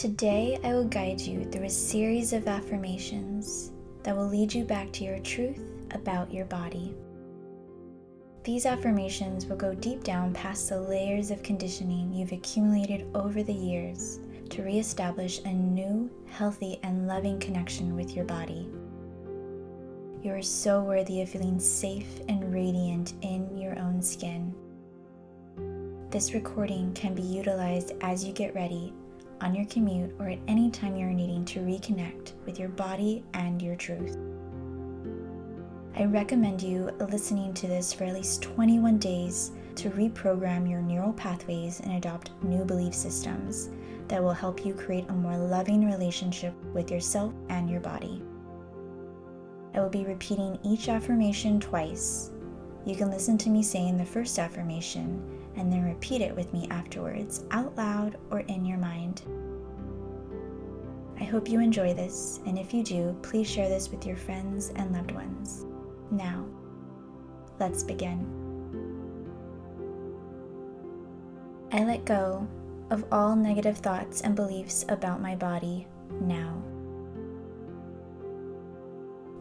Today, I will guide you through a series of affirmations that will lead you back to your truth about your body. These affirmations will go deep down past the layers of conditioning you've accumulated over the years to reestablish a new, healthy, and loving connection with your body. You are so worthy of feeling safe and radiant in your own skin. This recording can be utilized as you get ready, on your commute, or at any time you're needing to reconnect with your body and your truth. I recommend you listening to this for at least 21 days to reprogram your neural pathways and adopt new belief systems that will help you create a more loving relationship with yourself and your body. I will be repeating each affirmation twice. You can listen to me saying the first affirmation and then repeat it with me afterwards, out loud or in your mind. I hope you enjoy this, and if you do, please share this with your friends and loved ones. Now, let's begin. I let go of all negative thoughts and beliefs about my body now.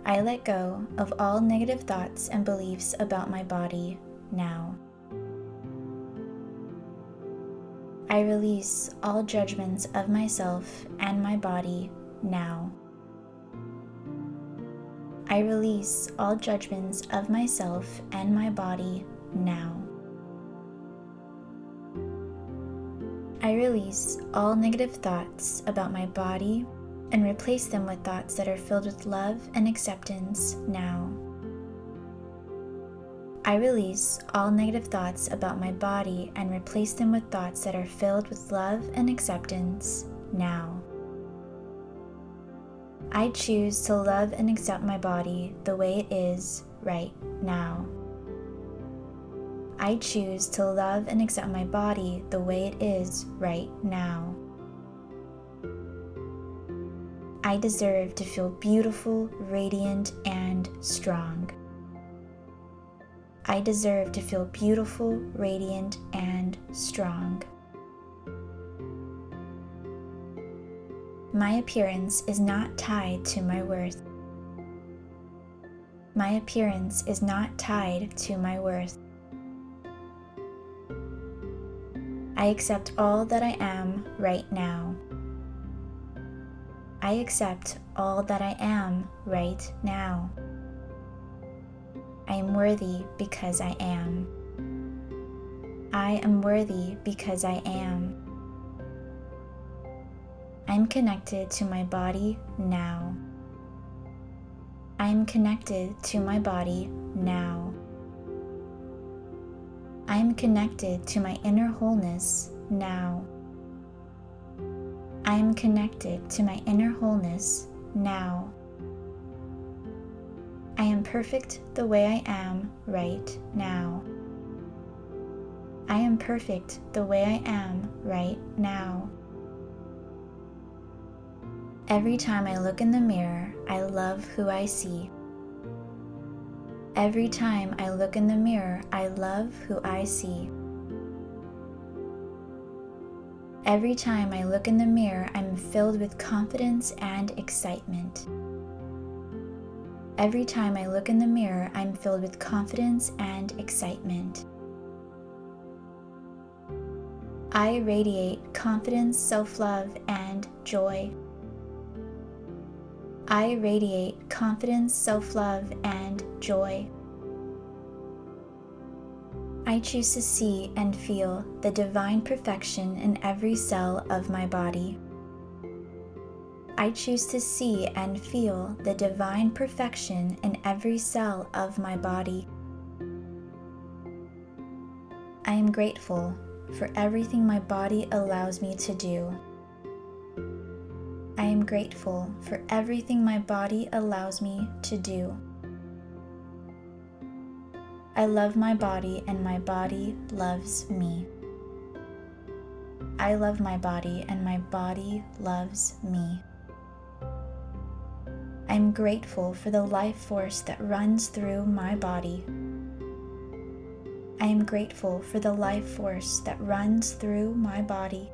I let go of all negative thoughts and beliefs about my body now. I release all judgments of myself and my body now. I release all judgments of myself and my body now. I release all negative thoughts about my body and replace them with thoughts that are filled with love and acceptance now. I release all negative thoughts about my body and replace them with thoughts that are filled with love and acceptance now. I choose to love and accept my body the way it is right now. I choose to love and accept my body the way it is right now. I deserve to feel beautiful, radiant, and strong. I deserve to feel beautiful, radiant, and strong. My appearance is not tied to my worth. My appearance is not tied to my worth. I accept all that I am right now. I accept all that I am right now. I am worthy because I am. I am worthy because I am. I'm connected to my body now. I'm connected to my body now. I'm connected to my inner wholeness now. I'm connected to my inner wholeness now. Perfect the way I am right now. I am perfect the way I am right now. Every time I look in the mirror, I love who I see. Every time I look in the mirror, I love who I see. Every time I look in the mirror, I'm filled with confidence and excitement. Every time I look in the mirror, I'm filled with confidence and excitement. I radiate confidence, self love, and joy. I radiate confidence, self love, and joy. I choose to see and feel the divine perfection in every cell of my body. I choose to see and feel the divine perfection in every cell of my body. I am grateful for everything my body allows me to do. I am grateful for everything my body allows me to do. I love my body and my body loves me. I love my body and my body loves me. I'm grateful for the life force that runs through my body. I am grateful for the life force that runs through my body.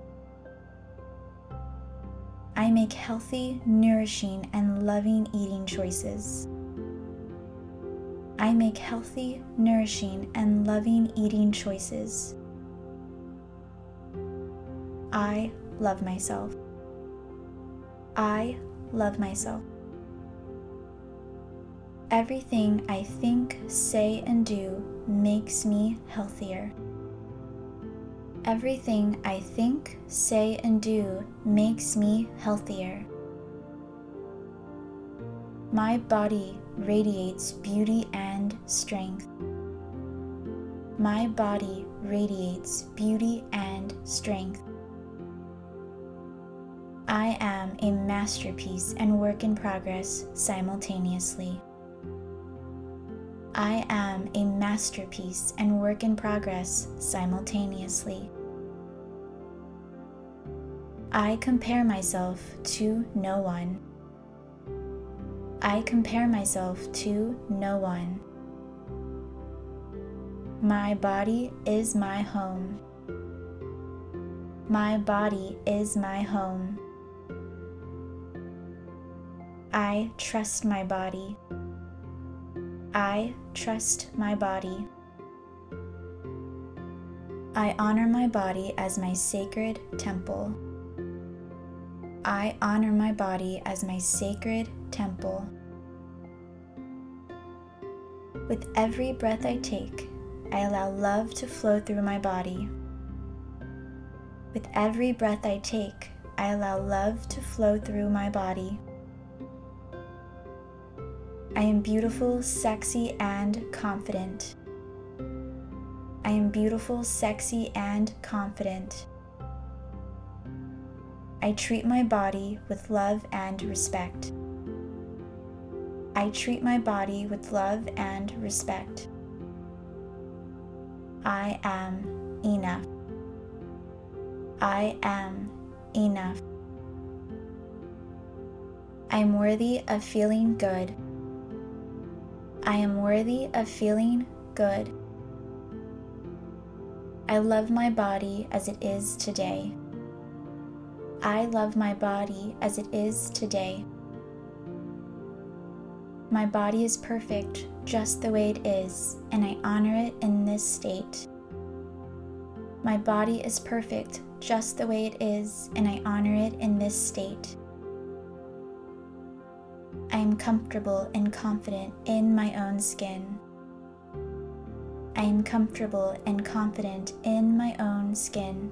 I make healthy, nourishing, and loving eating choices. I make healthy, nourishing, and loving eating choices. I love myself. I love myself. Everything I think, say, and do makes me healthier. Everything I think, say, and do makes me healthier. My body radiates beauty and strength. My body radiates beauty and strength. I am a masterpiece and work in progress simultaneously. I am a masterpiece and work in progress simultaneously. I compare myself to no one. I compare myself to no one. My body is my home. My body is my home. I trust my body. I trust my body. I honor my body as my sacred temple. I honor my body as my sacred temple. With every breath I take, I allow love to flow through my body. With every breath I take, I allow love to flow through my body. I am beautiful, sexy, and confident. I am beautiful, sexy, and confident. I treat my body with love and respect. I treat my body with love and respect. I am enough. I am enough. I am worthy of feeling good. I am worthy of feeling good. I love my body as it is today. I love my body as it is today. My body is perfect just the way it is, and I honor it in this state. My body is perfect just the way it is, and I honor it in this state. I am comfortable and confident in my own skin. I am comfortable and confident in my own skin.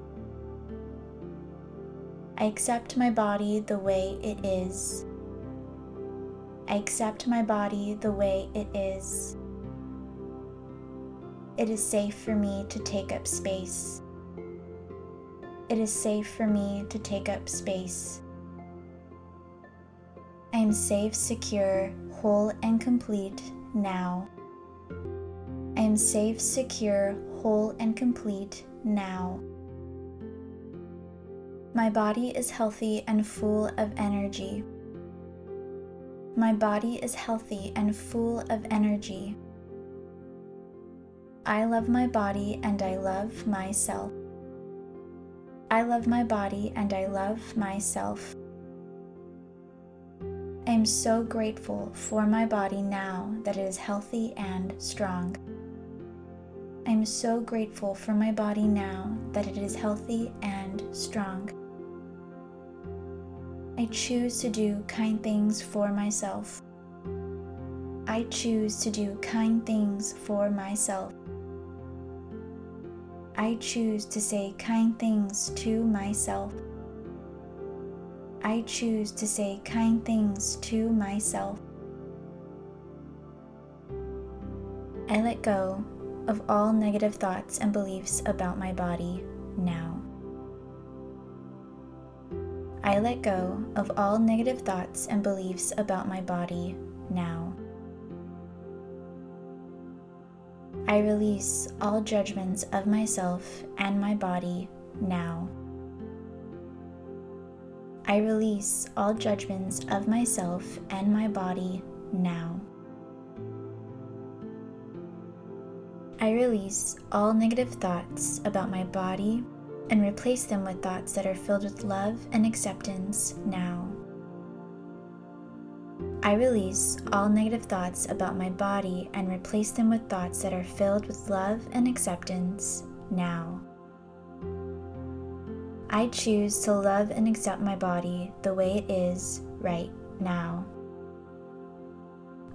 I accept my body the way it is. I accept my body the way it is. It is safe for me to take up space. It is safe for me to take up space. I am safe, secure, whole, and complete now. I am safe, secure, whole, and complete now. My body is healthy and full of energy. My body is healthy and full of energy. I love my body and I love myself. I love my body and I love myself. Am so grateful for my body now that it is healthy and strong. I am so grateful for my body now that it is healthy and strong. I choose to do kind things for myself. I choose to do kind things for myself. I choose to say kind things to myself. I choose to say kind things to myself. I let go of all negative thoughts and beliefs about my body now. I let go of all negative thoughts and beliefs about my body now. I release all judgments of myself and my body now. I release all judgments of myself and my body now. I release all negative thoughts about my body, and replace them with thoughts that are filled with love and acceptance now. I release all negative thoughts about my body and replace them with thoughts that are filled with love and acceptance now. I choose to love and accept my body the way it is right now.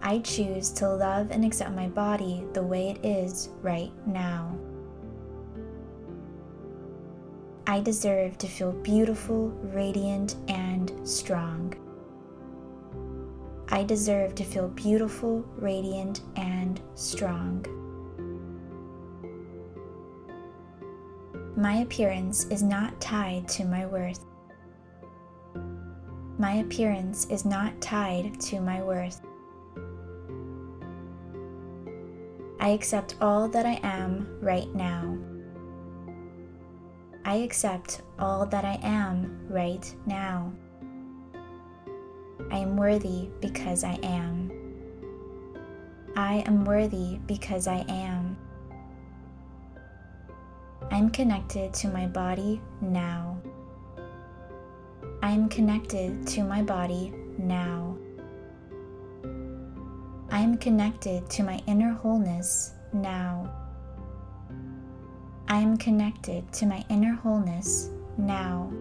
I choose to love and accept my body the way it is right now. I deserve to feel beautiful, radiant, and strong. I deserve to feel beautiful, radiant, and strong. My appearance is not tied to my worth. My appearance is not tied to my worth. I accept all that I am right now. I accept all that I am right now. I am worthy because I am. I am worthy because I am. I'm connected to my body now. I am connected to my body now. I am connected to my inner wholeness now. I am connected to my inner wholeness now.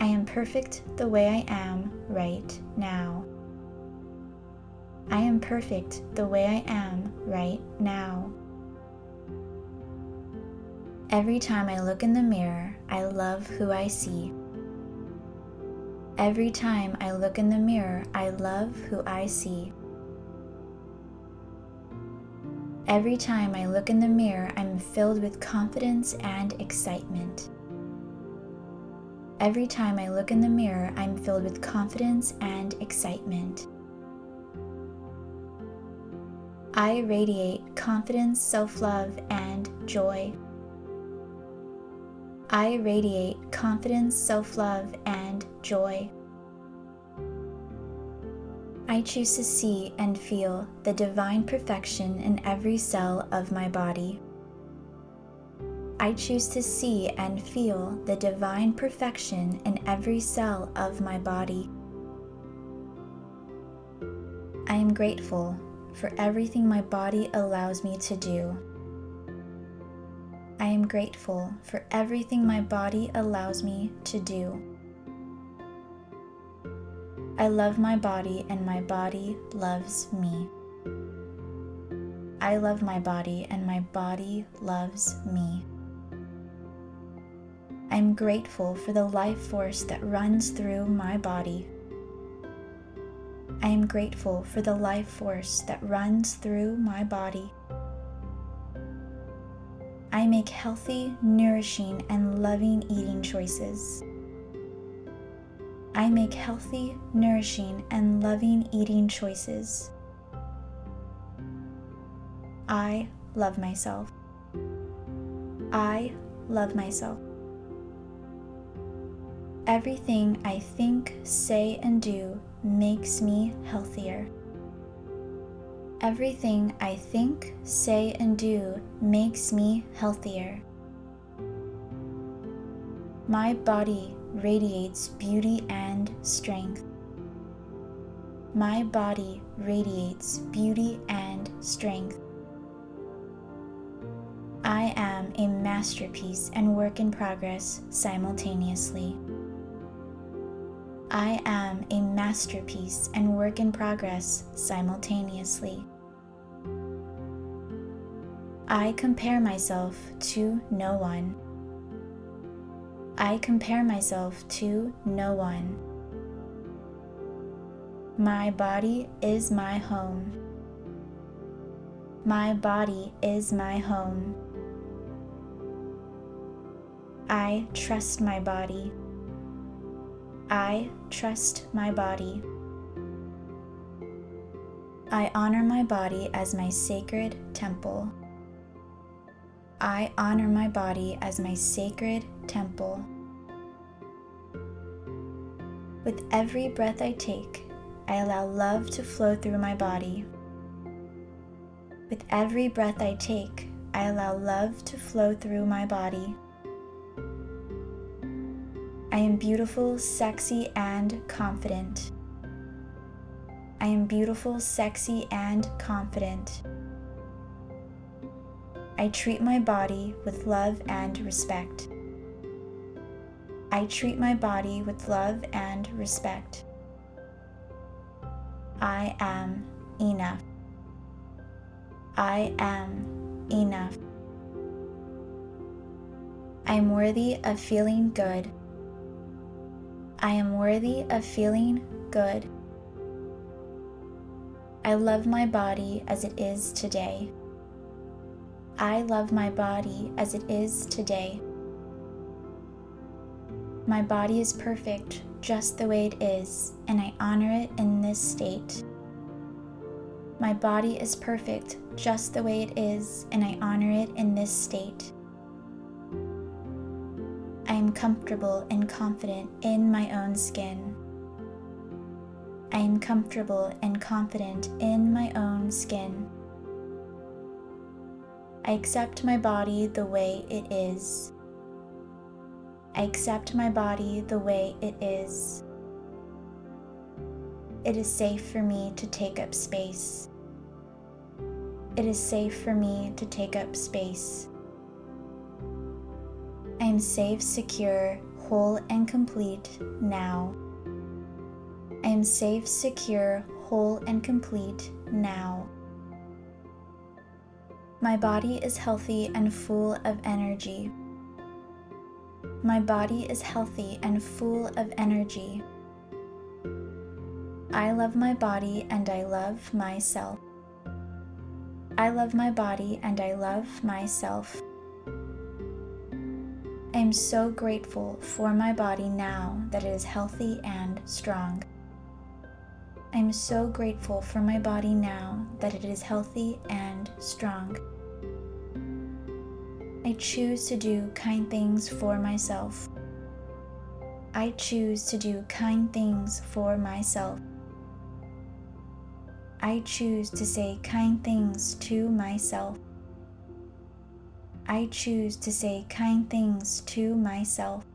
I am perfect the way I am right now. I am perfect the way I am right now. Every time I look in the mirror, I love who I see. Every time I look in the mirror, I love who I see. Every time I look in the mirror, I'm filled with confidence and excitement. Every time I look in the mirror, I'm filled with confidence and excitement. I radiate confidence, self love, and joy. I radiate confidence, self love, and joy. I choose to see and feel the divine perfection in every cell of my body. I choose to see and feel the divine perfection in every cell of my body. I am grateful for everything my body allows me to do. I am grateful for everything my body allows me to do. I love my body and my body loves me. I love my body and my body loves me. I'm grateful for the life force that runs through my body. I am grateful for the life force that runs through my body. I make healthy, nourishing, and loving eating choices. I make healthy, nourishing, and loving eating choices. I love myself. I love myself. Everything I think, say, and do makes me healthier. Everything I think, say, and do makes me healthier. My body radiates beauty and strength. My body radiates beauty and strength. I am a masterpiece and work in progress simultaneously. I am a masterpiece and work in progress simultaneously. I compare myself to no one. I compare myself to no one. My body is my home. My body is my home. I trust my body. I trust my body. I honor my body as my sacred temple. I honor my body as my sacred temple. With every breath I take, I allow love to flow through my body. With every breath I take, I allow love to flow through my body. I am beautiful, sexy, and confident. I am beautiful, sexy, and confident. I treat my body with love and respect. I treat my body with love and respect. I am enough. I am enough. I am worthy of feeling good. I am worthy of feeling good. I love my body as it is today. I love my body as it is today. My body is perfect just the way it is, and I honor it in this state. My body is perfect just the way it is, and I honor it in this state. Am comfortable and confident in my own skin. I am comfortable and confident in my own skin. I accept my body the way it is. I accept my body the way it is. It is safe for me to take up space. It is safe for me to take up space. I am safe, secure, whole, and complete now. I am safe, secure, whole, and complete now. My body is healthy and full of energy. My body is healthy and full of energy. I love my body and I love myself. I love my body and I love myself. I am so grateful for my body now that it is healthy and strong. I am so grateful for my body now that it is healthy and strong. I choose to do kind things for myself. I choose to do kind things for myself. I choose to say kind things to myself. I choose to say kind things to myself.